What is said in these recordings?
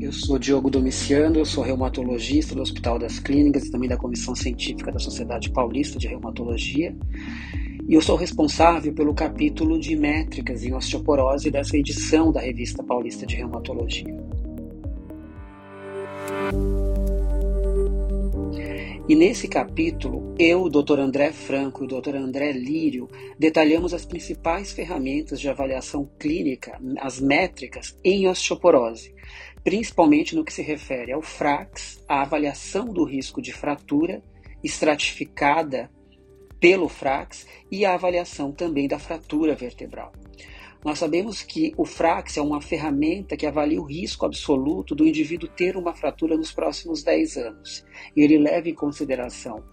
eu sou Diogo Domiciano, eu sou reumatologista do Hospital das Clínicas e também da Comissão Científica da Sociedade Paulista de Reumatologia. E eu sou responsável pelo capítulo de métricas em osteoporose dessa edição da Revista Paulista de Reumatologia. E nesse capítulo, eu, o Dr. André Franco e o Dr. André Lírio detalhamos as principais ferramentas de avaliação clínica, as métricas em osteoporose, principalmente no que se refere ao FRAX, a avaliação do risco de fratura estratificada pelo FRAX e a avaliação também da fratura vertebral. Nós sabemos que o FRAX é uma ferramenta que avalia o risco absoluto do indivíduo ter uma fratura nos próximos 10 anos. E ele leva em consideração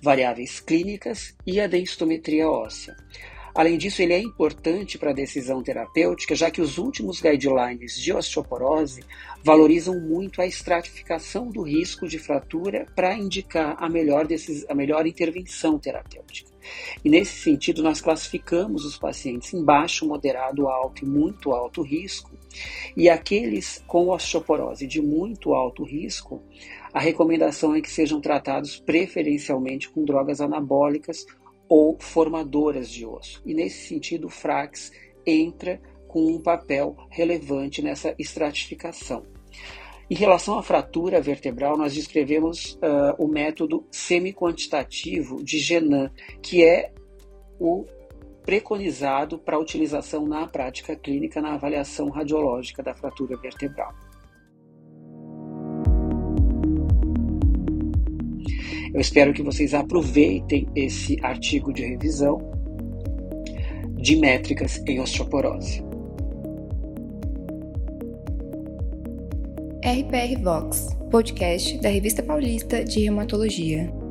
variáveis clínicas e a densitometria óssea. Além disso, ele é importante para a decisão terapêutica, já que os últimos guidelines de osteoporose valorizam muito a estratificação do risco de fratura para indicar a melhor, decis... a melhor intervenção terapêutica. E nesse sentido, nós classificamos os pacientes em baixo, moderado, alto e muito alto risco. E aqueles com osteoporose de muito alto risco, a recomendação é que sejam tratados preferencialmente com drogas anabólicas ou formadoras de osso. E nesse sentido, o Frax entra com um papel relevante nessa estratificação. Em relação à fratura vertebral, nós descrevemos uh, o método semi-quantitativo de Genan, que é o preconizado para utilização na prática clínica na avaliação radiológica da fratura vertebral. Eu espero que vocês aproveitem esse artigo de revisão de métricas em osteoporose. RPR Vox, podcast da Revista Paulista de Reumatologia.